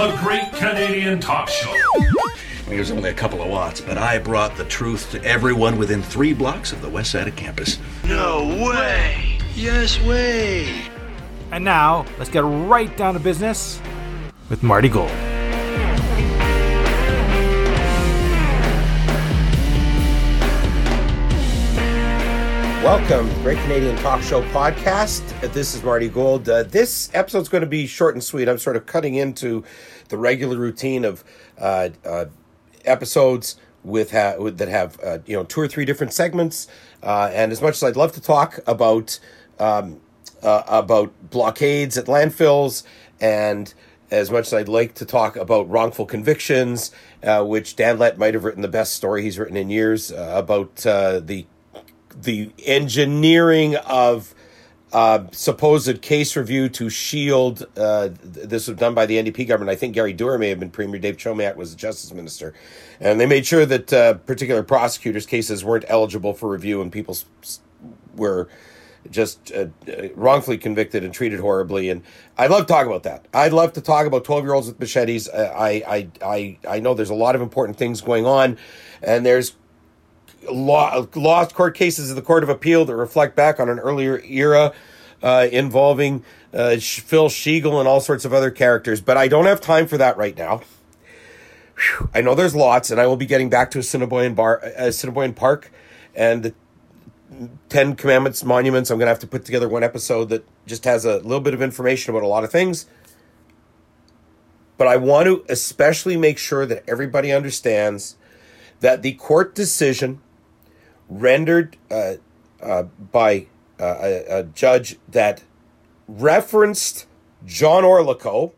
the Great Canadian Talk Show. It was only a couple of watts, but I brought the truth to everyone within three blocks of the west side of campus. No way! Yes way! And now, let's get right down to business with Marty Gold. Welcome, Great Canadian Talk Show podcast. This is Marty Gold. Uh, this episode's going to be short and sweet. I'm sort of cutting into the regular routine of uh, uh, episodes with, ha- with that have uh, you know two or three different segments. Uh, and as much as I'd love to talk about um, uh, about blockades at landfills, and as much as I'd like to talk about wrongful convictions, which Dan Lett might have written the best story he's written in years about the the engineering of uh, supposed case review to shield uh, this was done by the NDP government. I think Gary Doer may have been premier. Dave Chomiak was the justice minister, and they made sure that uh, particular prosecutors' cases weren't eligible for review, and people were just uh, wrongfully convicted and treated horribly. And I'd love to talk about that. I'd love to talk about twelve year olds with machetes. I I I I know there's a lot of important things going on, and there's law, lost court cases of the Court of Appeal that reflect back on an earlier era uh, involving uh, Phil Sheegl and all sorts of other characters. But I don't have time for that right now. Whew. I know there's lots, and I will be getting back to Assiniboine, Bar, uh, Assiniboine Park and the Ten Commandments monuments. I'm going to have to put together one episode that just has a little bit of information about a lot of things. But I want to especially make sure that everybody understands that the court decision rendered uh, uh, by uh, a, a, judge that referenced John Orlikow,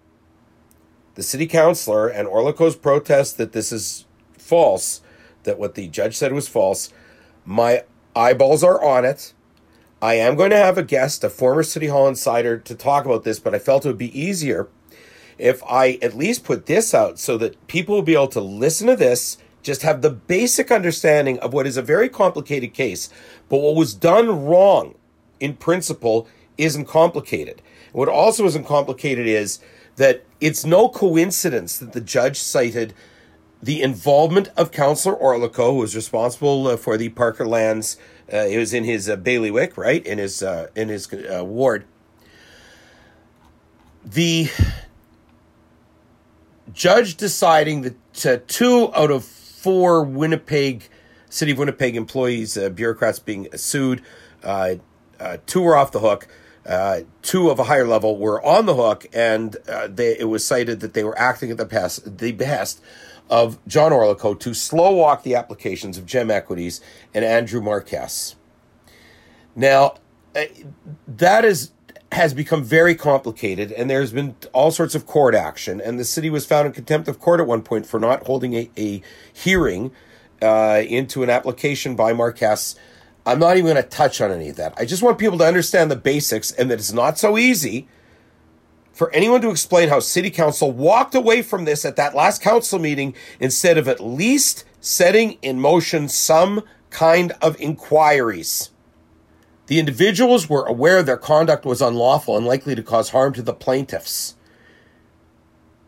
the city councilor, and Orlikow's protest that this is false, that what the judge said was false. My eyeballs are on it. I am going to have a guest, a former City Hall insider, to talk about this, but I felt it would be easier if I at least put this out so that people will be able to listen to this just have the basic understanding of what is a very complicated case. But what was done wrong in principle isn't complicated. What also isn't complicated is that it's no coincidence that the judge cited the involvement of Councillor Orlikow, who was responsible uh, for the Parker lands. Uh, it was in his uh, bailiwick, right, in his uh, in his uh, ward. The judge deciding that two out of four Winnipeg, City of Winnipeg employees, uh, bureaucrats being sued. Uh, uh, two were off the hook. Uh, two of a higher level were on the hook, and uh, they, it was cited that they were acting at the, past, the behest of John Orlikow to slow walk the applications of Gem Equities and Andrew Marquess. Now, that is has become very complicated, and there's been all sorts of court action. And the city was found in contempt of court at one point for not holding a, a hearing uh, into an application by Marquess. I'm not even going to touch on any of that. I just want people to understand the basics and that it's not so easy for anyone to explain how city council walked away from this at that last council meeting instead of at least setting in motion some kind of inquiries. The individuals were aware their conduct was unlawful and likely to cause harm to the plaintiffs.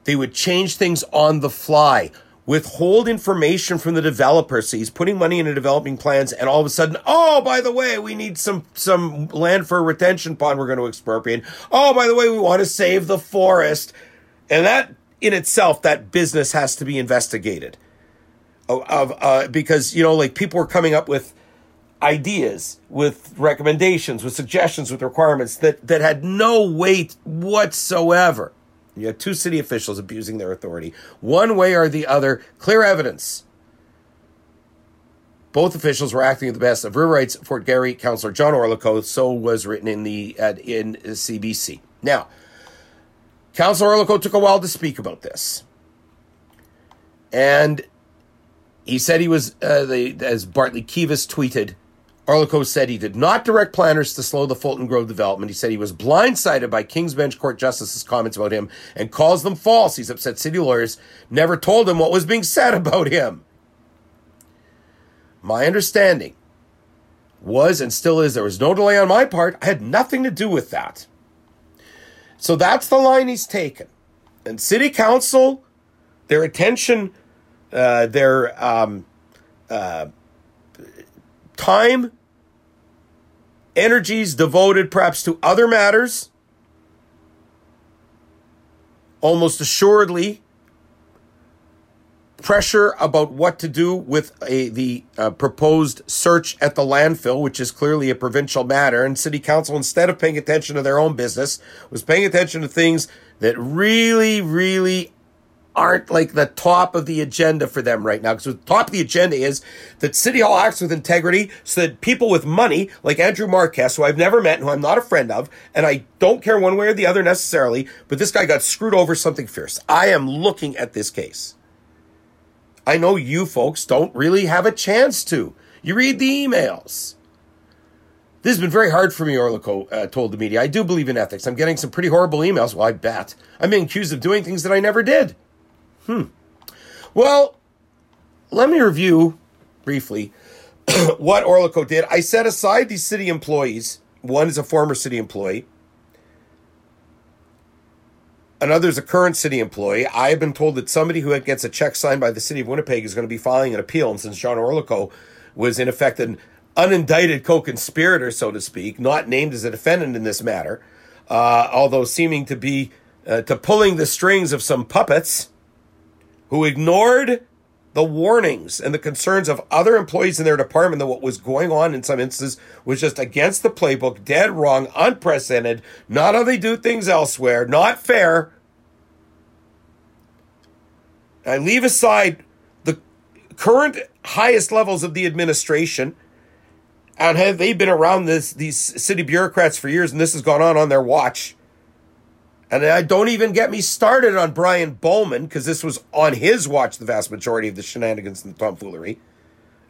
They would change things on the fly, withhold information from the developer. So he's putting money into developing plans, and all of a sudden, oh, by the way, we need some some land for a retention pond we're going to expropriate. Oh, by the way, we want to save the forest. And that in itself, that business has to be investigated. Of, uh, because you know, like people were coming up with ideas, with recommendations, with suggestions, with requirements that, that had no weight whatsoever. You had two city officials abusing their authority, one way or the other, clear evidence. Both officials were acting at the best of River Heights Fort Garry Councillor John Orlikow. So was written in the in CBC. Now, Councillor Orlikow took a while to speak about this, and he said he was, uh, the, as Bartley Kives tweeted, Orlikow said he did not direct planners to slow the Fulton Grove development. He said he was blindsided by King's Bench Court justices' comments about him and calls them false. He's upset city lawyers never told him what was being said about him. My understanding was and still is there was no delay on my part. I had nothing to do with that. So that's the line he's taken. And city council, their attention, uh, their um, uh, time, energies devoted perhaps to other matters, almost assuredly pressure about what to do with a, the uh, proposed search at the landfill, which is clearly a provincial matter. And city council, instead of paying attention to their own business, was paying attention to things that really, really aren't like the top of the agenda for them right now. Because the top of the agenda is that City Hall acts with integrity so that people with money, like Andrew Marquess, who I've never met and who I'm not a friend of, and I don't care one way or the other necessarily, but this guy got screwed over something fierce. I am looking at this case. I know you folks don't really have a chance to. You read the emails. This has been very hard for me, Orlikow uh, told the media. I do believe in ethics. I'm getting some pretty horrible emails. Well, I bet. I'm being accused of doing things that I never did. Hmm. Well, let me review briefly what Orlikow did. I set aside these city employees. One is a former city employee. Another is a current city employee. I have been told that somebody who gets a check signed by the city of Winnipeg is going to be filing an appeal. And since John Orlikow was in effect an unindicted co-conspirator, so to speak, not named as a defendant in this matter, uh, although seeming to be uh, to pulling the strings of some puppets who ignored the warnings and the concerns of other employees in their department that what was going on in some instances was just against the playbook, dead wrong, unprecedented, not how they do things elsewhere, not fair. I leave aside the current highest levels of the administration and have they been around this these city bureaucrats for years and this has gone on on their watch and I don't even get me started on Brian Bowman because this was on his watch the vast majority of the shenanigans and the tomfoolery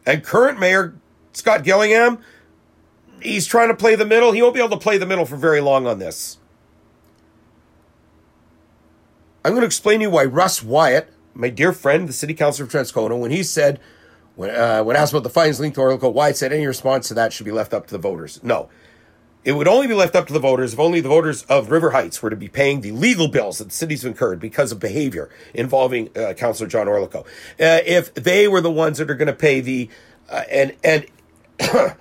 and current mayor Scott Gillingham he's trying to play the middle he won't be able to play the middle for very long on this I'm going to explain to you why Russ Wyatt my dear friend the city councilor of Transcona when he said when, uh, when asked about the fines linked to Orlikow, Wyatt said any response to that should be left up to the voters. No. It would only be left up to the voters if only the voters of River Heights were to be paying the legal bills that the city's incurred because of behavior involving uh, Councillor John Orlikow. Uh, if they were the ones that are going to pay the uh, and and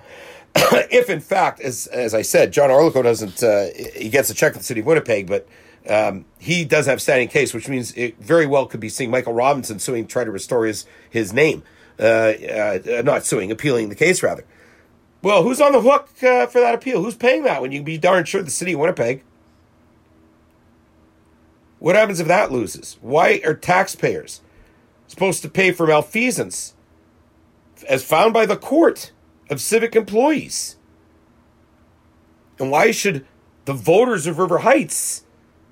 if in fact, as as I said, John Orlikow doesn't uh, he gets a check from the city of Winnipeg, but um, he does have standing case, which means it very well could be seeing Michael Robinson suing, try to restore his his name uh, uh, not suing, appealing the case rather. Well, who's on the hook uh, for that appeal? Who's paying that when you can be darn sure the city of Winnipeg? What happens if that loses? Why are taxpayers supposed to pay for malfeasance as found by the court of civic employees? And why should the voters of River Heights?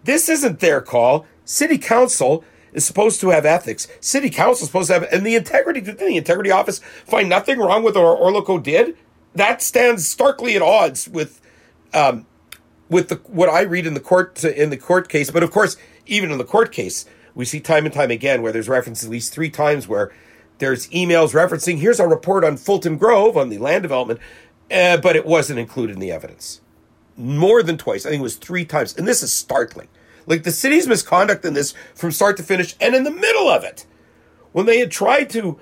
This isn't their call. City council is supposed to have ethics. City council is supposed to have, and the integrity, did the integrity office find nothing wrong with what Orlikow did? That stands starkly at odds with, um, with the, what I read in the court, in the court case. But of course, even in the court case, we see time and time again where there's reference at least three times where there's emails referencing, here's our report on Fulton Grove on the land development, uh, but it wasn't included in the evidence. More than twice. I think it was three times. And this is startling. Like the city's misconduct in this from start to finish and in the middle of it. When they had tried to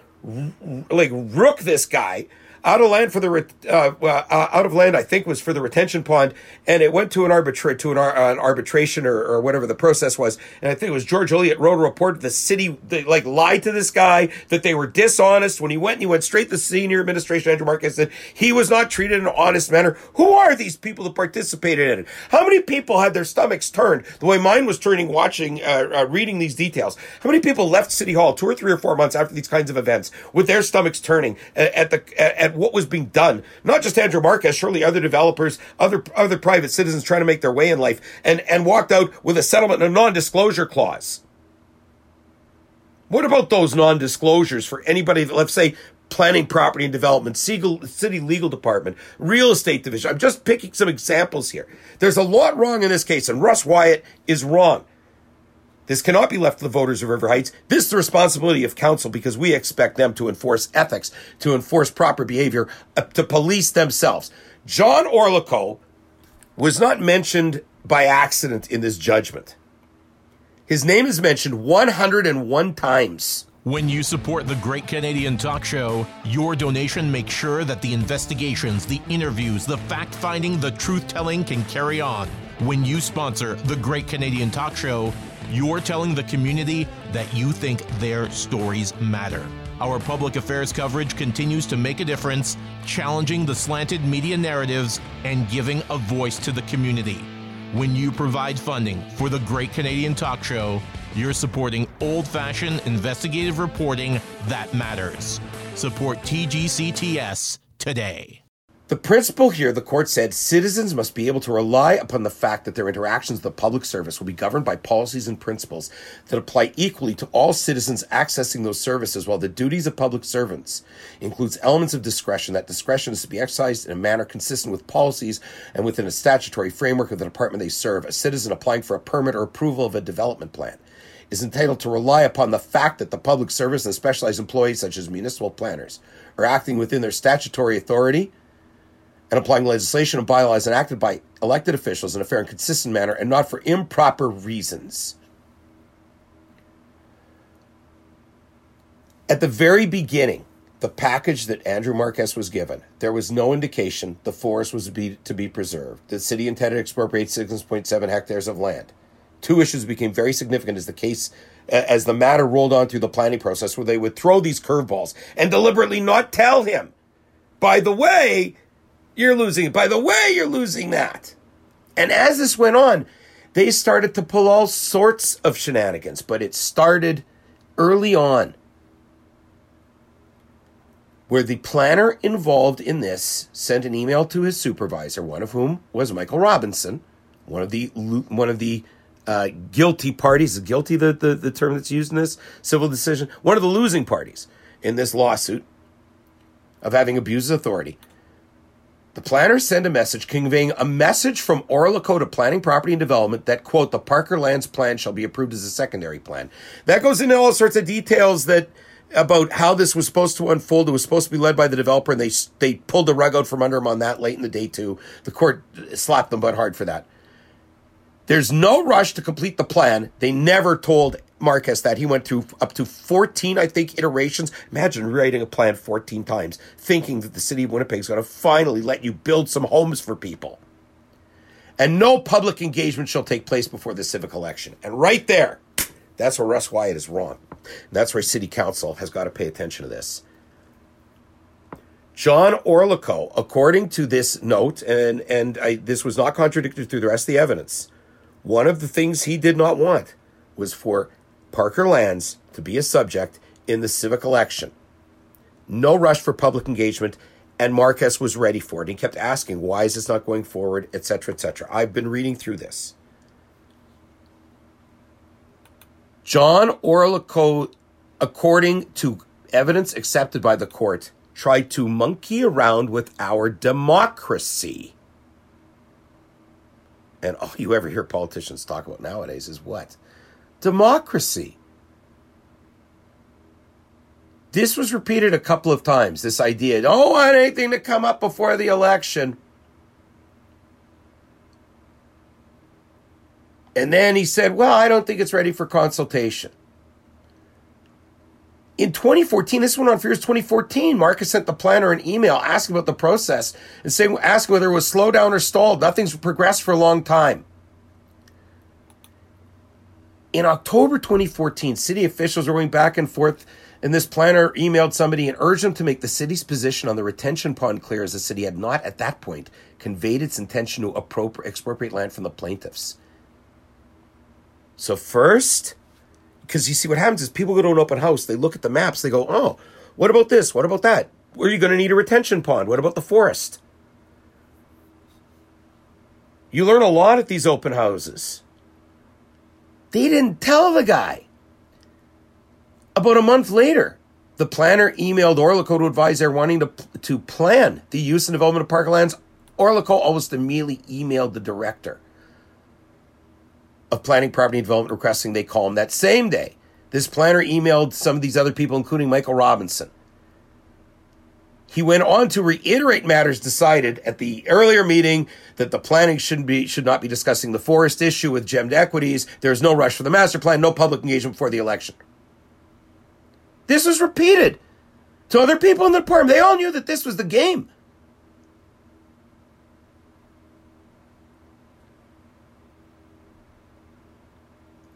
like rook this guy out of land for the uh, uh, out of land. I think was for the retention pond, and it went to an arbitra- to an, uh, an arbitration or, or, whatever the process was. And I think it was George Elliott wrote a report. The city they, like lied to this guy that they were dishonest when he went. and He went straight to the senior administration. Andrew Marquess said he was not treated in an honest manner. Who are these people that participated in it? How many people had their stomachs turned the way mine was turning watching uh, uh, reading these details? How many people left City Hall two or three or four months after these kinds of events with their stomachs turning at, at the at, at what was being done. Not just Andrew Marquess, surely other developers, other other private citizens trying to make their way in life, and and walked out with a settlement and a non-disclosure clause. What about those non-disclosures for anybody that, let's say, planning, property and development, city legal department, real estate division? I'm just picking some examples here. There's a lot wrong in this case, and Russ Wyatt is wrong. This cannot be left to the voters of River Heights. This is the responsibility of council because we expect them to enforce ethics, to enforce proper behavior, uh, to police themselves. John Orlikow was not mentioned by accident in this judgment. His name is mentioned 101 times. When you support the Great Canadian Talk Show, your donation makes sure that the investigations, the interviews, the fact finding, the truth telling can carry on. When you sponsor the Great Canadian Talk Show, you're telling the community that you think their stories matter. Our public affairs coverage continues to make a difference, challenging the slanted media narratives and giving a voice to the community. When you provide funding for the Great Canadian Talk Show, you're supporting old fashioned investigative reporting that matters. Support TGCTS today. The principle here, the court said, citizens must be able to rely upon the fact that their interactions with the public service will be governed by policies and principles that apply equally to all citizens accessing those services, while the duties of public servants includes elements of discretion. That discretion is to be exercised in a manner consistent with policies and within a statutory framework of the department they serve. A citizen applying for a permit or approval of a development plan is entitled to rely upon the fact that the public service and specialized employees, such as municipal planners, are acting within their statutory authority and applying legislation and bylaws enacted by elected officials in a fair and consistent manner and not for improper reasons. At the very beginning, the package that Andrew Marquess was given, there was no indication the forest was to be, to be preserved. The city intended to expropriate 6.7 hectares of land. Two issues became very significant as the case as the matter rolled on through the planning process where they would throw these curveballs and deliberately not tell him. By the way, you're losing. By the way, you're losing that. And as this went on, they started to pull all sorts of shenanigans, but it started early on where the planner involved in this sent an email to his supervisor, one of whom was Michael Robinson, one of the one of the uh, guilty parties. Guilty the, the the term that's used in this civil decision? One of the losing parties in this lawsuit of having abused authority. The planners send a message conveying a message from to Planning, Property, and Development that, quote, the Parker Lands plan shall be approved as a secondary plan. That goes into all sorts of details that about how this was supposed to unfold. It was supposed to be led by the developer, and they they pulled the rug out from under him on that late in the day too. The court slapped them but hard for that. There's no rush to complete the plan. They never told Marquess that he went through up to 14, I think, iterations. Imagine writing a plan 14 times, thinking that the city of Winnipeg is going to finally let you build some homes for people. And no public engagement shall take place before the civic election. And right there, that's where Russ Wyatt is wrong. That's where City Council has got to pay attention to this. John Orlikow, according to this note, and, and I, this was not contradicted through the rest of the evidence, one of the things he did not want was for Parker Lands to be a subject in the civic election. No rush for public engagement, and Marquess was ready for it. He kept asking, why is this not going forward, etc., etc. I've been reading through this. John Orlikow, according to evidence accepted by the court, tried to monkey around with our democracy. And all you ever hear politicians talk about nowadays is what? Democracy. This was repeated a couple of times. This idea, oh, don't want anything to come up before the election. And then he said, Well, I don't think it's ready for consultation. In 2014, this went on for years. 2014, Marquess sent the planner an email asking about the process and saying, asking whether it was slow down or stalled. Nothing's progressed for a long time. In October 2014, city officials were going back and forth, and this planner emailed somebody and urged them to make the city's position on the retention pond clear, as the city had not, at that point, conveyed its intention to expropriate land from the plaintiffs. So, first, because you see what happens is people go to an open house, they look at the maps, they go, oh, what about this? What about that? Are you going to need a retention pond? What about the forest? You learn a lot at these open houses. They didn't tell the guy. About a month later, the planner emailed Orlikow to advise they're wanting to, to plan the use and development of parklands. Orlikow almost immediately emailed the director of planning, property, and development requesting they call him that same day. This planner emailed some of these other people, including Michael Robinson, He went on to reiterate matters decided at the earlier meeting that the planning shouldn't be should not be discussing the forest issue with Gem Equities. There's no rush for the master plan, no public engagement before the election. This was repeated to other people in the department. They all knew that this was the game.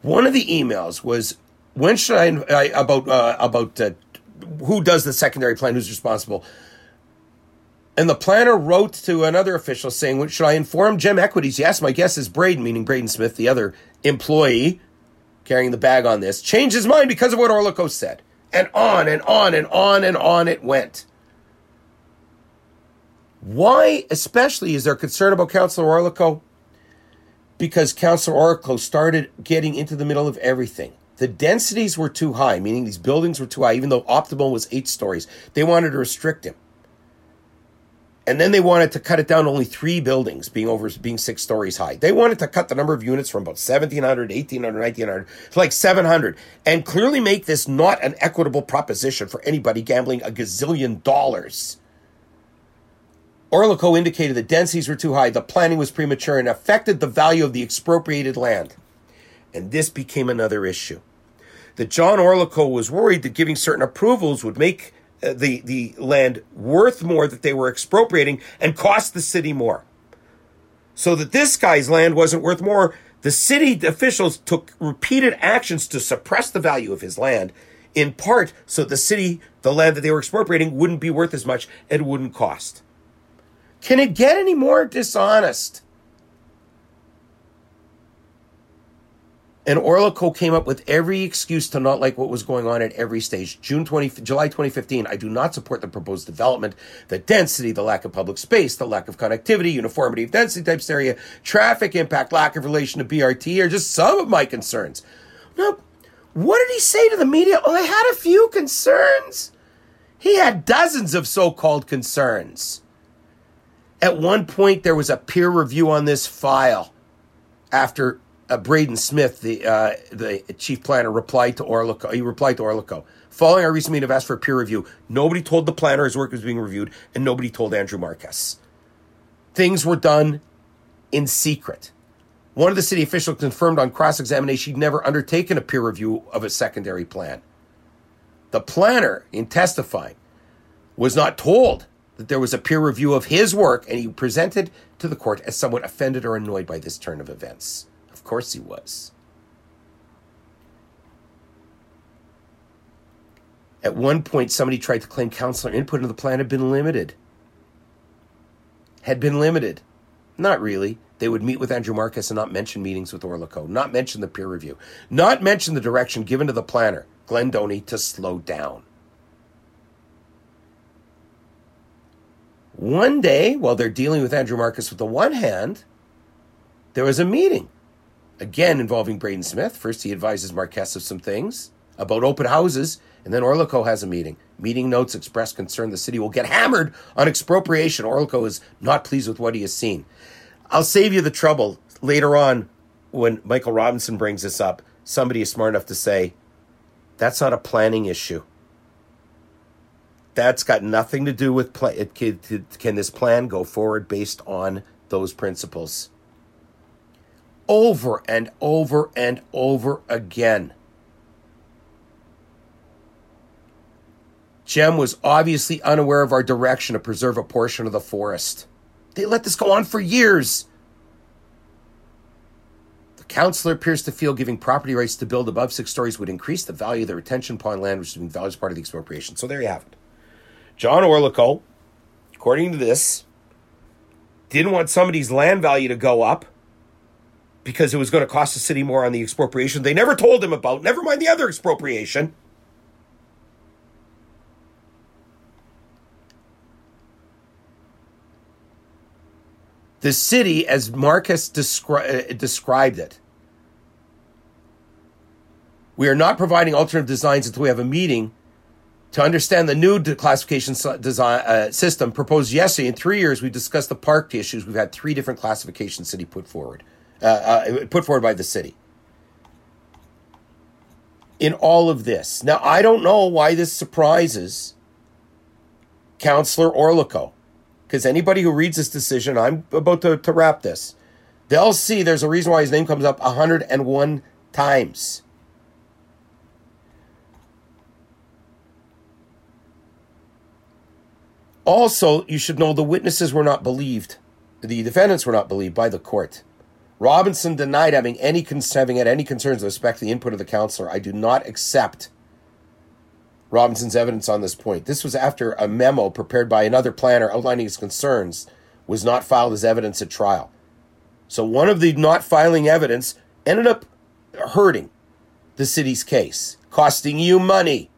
One of the emails was when should I, I about uh, about uh, who does the secondary plan, who's responsible. And the planner wrote to another official saying, Should I inform Gem Equities? Yes, my guess is Braden, meaning Braden Smith, the other employee carrying the bag on this, changed his mind because of what Orlikow said. And on and on and on and on it went. Why, especially, is there concern about Councillor Orlikow? Because Councillor Orlikow started getting into the middle of everything. The densities were too high, meaning these buildings were too high, even though optimal was eight stories. They wanted to restrict him. And then they wanted to cut it down to only three buildings being over being six stories high. They wanted to cut the number of units from about 1700, 1800, 1900 to like 700 and clearly make this not an equitable proposition for anybody gambling a gazillion dollars. Orlikow indicated the densities were too high, the planning was premature, and affected the value of the expropriated land. And this became another issue. That John Orlikow was worried that giving certain approvals would make Uh, the, the land worth more that they were expropriating and cost the city more. So that this guy's land wasn't worth more, the city officials took repeated actions to suppress the value of his land, in part so the city, the land that they were expropriating, wouldn't be worth as much and wouldn't cost. Can it get any more dishonest? And Orlikow came up with every excuse to not like what was going on at every stage. June 20, July 2015, I do not support the proposed development. The density, the lack of public space, the lack of connectivity, uniformity of density types area, traffic impact, lack of relation to BRT are just some of my concerns. Now, what did he say to the media? Oh, I had a few concerns. He had dozens of so called concerns. At one point, there was a peer review on this file after uh, Braden Smith, the uh, the chief planner, replied to Orlikow. He replied to Orlikow. Following our recent meeting, I've asked for a peer review. Nobody told the planner his work was being reviewed, and nobody told Andrew Marquess. Things were done in secret. One of the city officials confirmed on cross examination he'd never undertaken a peer review of a secondary plan. The planner, in testifying, was not told that there was a peer review of his work, and he presented to the court as somewhat offended or annoyed by this turn of events. Course he was. At one point, somebody tried to claim counselor input into the plan had been limited. Had been limited. Not really. They would meet with Andrew Marquess and not mention meetings with Orlikow, not mention the peer review, not mention the direction given to the planner, Glenn Doney, to slow down. One day, while they're dealing with Andrew Marquess with the one hand, there was a meeting again involving Braden Smith. First, he advises Marquess of some things about open houses, and then Orlikow has a meeting. Meeting notes express concern the city will get hammered on expropriation. Orlikow is not pleased with what he has seen. I'll save you the trouble later on when Michael Robinson brings this up. Somebody is smart enough to say, that's not a planning issue. That's got nothing to do with play. Can, can this plan go forward based on those principles? Over and over and over again. Gem was obviously unaware of our direction to preserve a portion of the forest. They let this go on for years. The councillor appears to feel giving property rights to build above six stories would increase the value of the retention pond land, which is being valued as part of the expropriation. So there you have it. John Orlikow, according to this, didn't want somebody's land value to go up because it was going to cost the city more on the expropriation they never told him about, never mind the other expropriation. The city, as Marquess descri- uh, described it, we are not providing alternative designs until we have a meeting to understand the new classification design uh, system proposed yesterday. In three years, we discussed the park issues. We've had three different classifications city put forward uh, uh, put forward by the city in all of this. Now, I don't know why this surprises Counselor Orlikow. Because anybody who reads this decision, I'm about to, to wrap this, they'll see there's a reason why his name comes up 101 times. Also, you should know the witnesses were not believed. The defendants were not believed by the court. Robinson denied having any having had any concerns with respect to the input of the counselor. I do not accept Robinson's evidence on this point. This was after a memo prepared by another planner outlining his concerns was not filed as evidence at trial. So one of the not filing evidence ended up hurting the city's case, costing you money.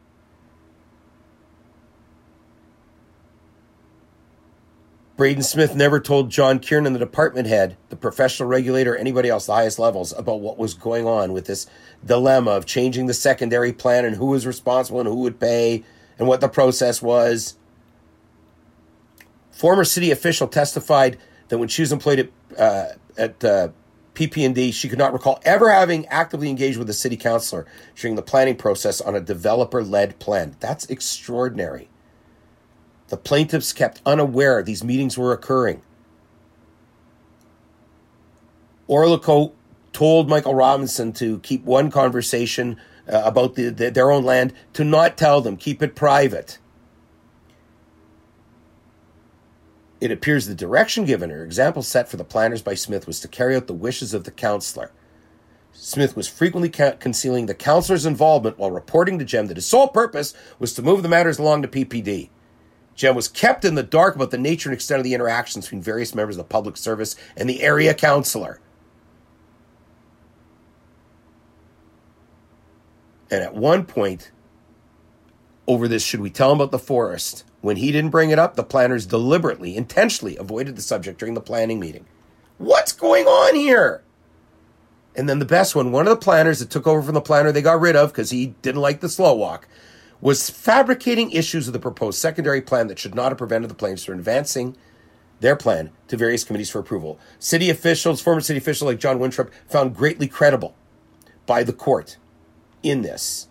Braden Smith never told John Kiernan, the department head, the professional regulator, anybody else, the highest levels, about what was going on with this dilemma of changing the secondary plan and who was responsible and who would pay and what the process was. Former city official testified that when she was employed at, uh, at uh, PP&D, she could not recall ever having actively engaged with a city councilor during the planning process on a developer-led plan. That's extraordinary. The plaintiffs kept unaware these meetings were occurring. Orlikow told Michael Robinson to keep one conversation uh, about the, the, their own land, to not tell them, keep it private. It appears the direction given or example set for the planners by Smith was to carry out the wishes of the counselor. Smith was frequently ca- concealing the counselor's involvement while reporting to Gem that his sole purpose was to move the matters along to PPD. Gem was kept in the dark about the nature and extent of the interactions between various members of the public service and the area councilor. And at one point, over this, should we tell him about the forest? When he didn't bring it up, the planners deliberately, intentionally avoided the subject during the planning meeting. What's going on here? And then the best one, one of the planners that took over from the planner they got rid of because he didn't like the slow walk, was fabricating issues of the proposed secondary plan that should not have prevented the plaintiffs from advancing their plan to various committees for approval. City officials, former city officials like John Winthrop, found greatly credible by the court in this.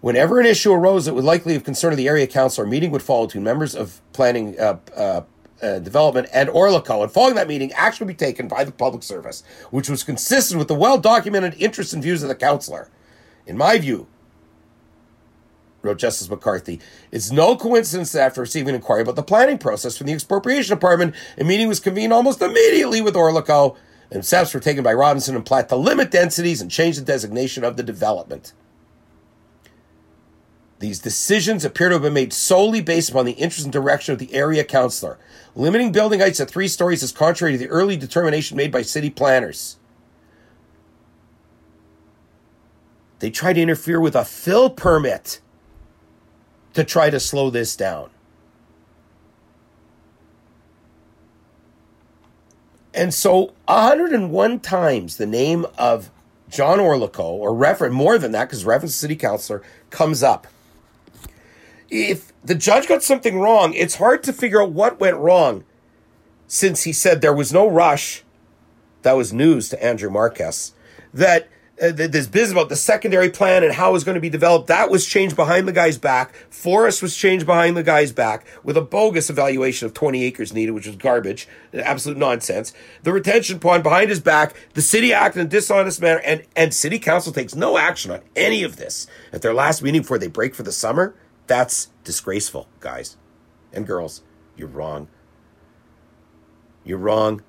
Whenever an issue arose that would likely have concerned the area council, a meeting would follow between members of planning uh, uh, uh, development and Orlikow, and following that meeting, action would be taken by the public service, which was consistent with the well documented interests and views of the councillor. In my view, wrote Justice McCarthy, it's no coincidence that after receiving an inquiry about the planning process from the expropriation department, a meeting was convened almost immediately with Orlikow, and steps were taken by Robinson and Platt to limit densities and change the designation of the development. These decisions appear to have been made solely based upon the interest and direction of the area councilor. Limiting building heights to three stories is contrary to the early determination made by city planners. They try to interfere with a fill permit to try to slow this down. And so 101 times the name of John Orlikow, or reference more than that, because reference city councilor, comes up. If the judge got something wrong, it's hard to figure out what went wrong since he said there was no rush. That was news to Andrew Marquess. That uh, this business about the secondary plan and how it was going to be developed, that was changed behind the guy's back. Forest was changed behind the guy's back with a bogus evaluation of 20 acres needed, which was garbage, absolute nonsense. The retention pond behind his back, the city acted in a dishonest manner, and, and city council takes no action on any of this at their last meeting before they break for the summer. That's disgraceful, guys and girls. You're wrong. You're wrong.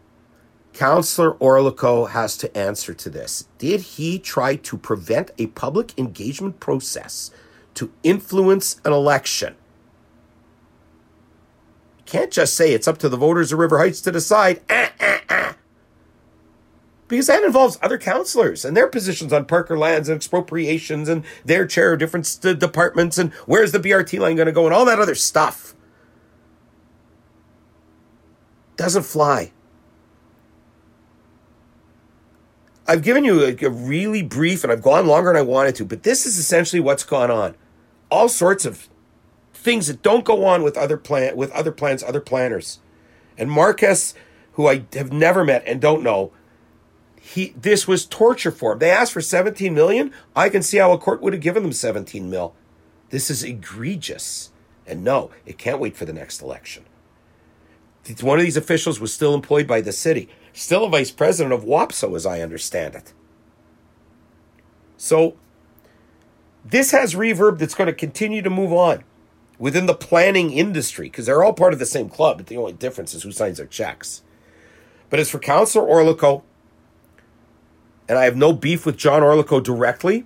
Councillor Orlikow has to answer to this. Did he try to prevent a public engagement process to influence an election? You can't just say it's up to the voters of River Heights to decide. Ah, ah, ah. Because that involves other councillors and their positions on Parker lands and expropriations and their chair of different st- departments and where's the BRT line going to go and all that other stuff. Doesn't fly. I've given you a, a, really brief, and I've gone longer than I wanted to, but this is essentially what's gone on. All sorts of things that don't go on with other plan with other plans, other planners. And Marquess, who I have never met and don't know, he this was torture for him. They asked for 17 million. I can see how a court would have given them 17 mil. This is egregious. And no, it can't wait for the next election. One of these officials was still employed by the city, still a vice president of WAPSO, as I understand it. So, this has reverb that's going to continue to move on within the planning industry because they're all part of the same club, but the only difference is who signs their checks. But as for Councillor Orlikow, and I have no beef with John Orlikow directly,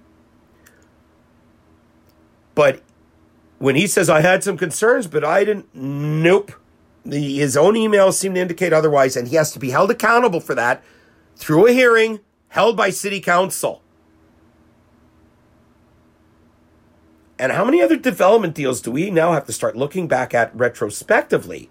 but when he says I had some concerns, but I didn't, nope. His own emails seem to indicate otherwise, and he has to be held accountable for that through a hearing held by City Council. And how many other development deals do we now have to start looking back at retrospectively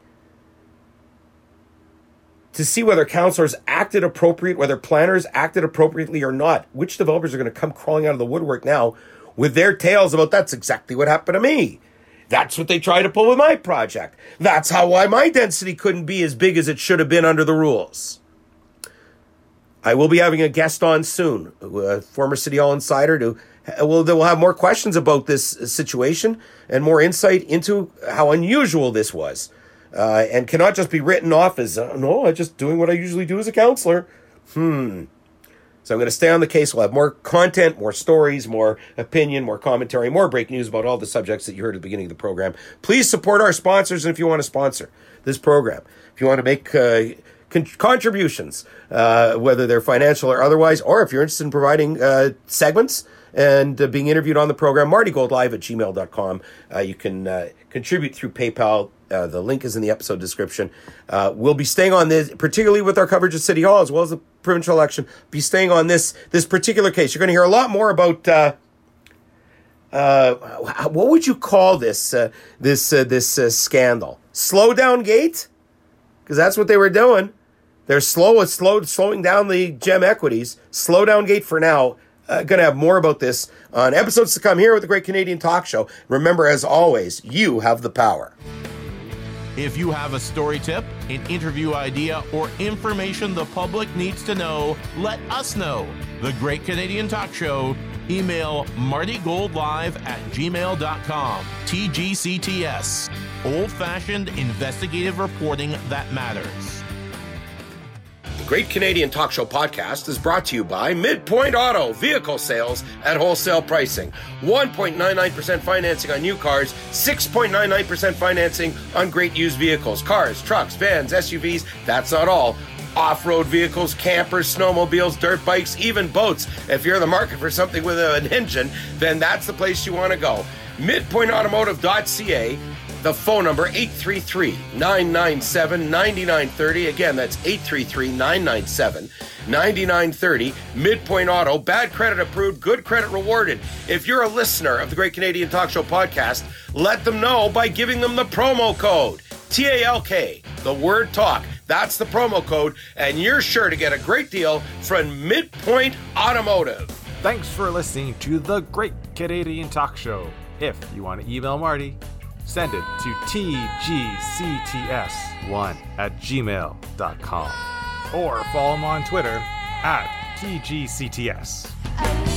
to see whether counselors acted appropriate, whether planners acted appropriately or not? Which developers are going to come crawling out of the woodwork now with their tales about that's exactly what happened to me? That's what they tried to pull with my project. That's how why my density couldn't be as big as it should have been under the rules. I will be having a guest on soon, a former City Hall insider, to well, will have more questions about this situation and more insight into how unusual this was, uh, and cannot just be written off as uh, no, I'm just doing what I usually do as a counselor. Hmm. So I'm going to stay on the case. We'll have more content, more stories, more opinion, more commentary, more break news about all the subjects that you heard at the beginning of the program. Please support our sponsors, and if you want to sponsor this program, if you want to make uh, con- contributions, uh, whether they're financial or otherwise, or if you're interested in providing uh, segments and uh, being interviewed on the program, martygoldlive at gmail.com. Uh, you can uh, contribute through PayPal. Uh, the link is in the episode description. Uh, we'll be staying on this, particularly with our coverage of City Hall as well as the provincial election. Be staying on this this particular case. You're going to hear a lot more about uh, what would you call this this this scandal? Slow down gate, because that's what they were doing. They're slow, slow, slowing down the gem equities. Slow down gate for now uh, going to have more about this on episodes to come here with the Great Canadian Talk Show. Remember, as always, you have the power. If you have a story tip, an interview idea, or information the public needs to know, let us know. The Great Canadian Talk Show. Email martygoldlive at gmail.com. TGCTS. Old fashioned investigative reporting that matters. Great Canadian Talk Show podcast is brought to you by Midpoint Auto Vehicle Sales at Wholesale Pricing. 1.99% financing on new cars, 6.99% financing on great used vehicles, cars, trucks, vans, SUVs. That's not all. Off road vehicles, campers, snowmobiles, dirt bikes, even boats. If you're in the market for something with an engine, then that's the place you want to go. MidpointAutomotive.ca the phone number 833-997-9930 again that's 833-997-9930 midpoint auto bad credit approved good credit rewarded. If you're a listener of the great canadian talk show podcast let them know by giving them the promo code talk the word talk. That's the promo code and you're sure to get a great deal from midpoint automotive. Thanks for listening to the Great Canadian Talk Show. If you want to email Marty, send it to tgcts1 at gmail.com or follow him on Twitter at tgcts.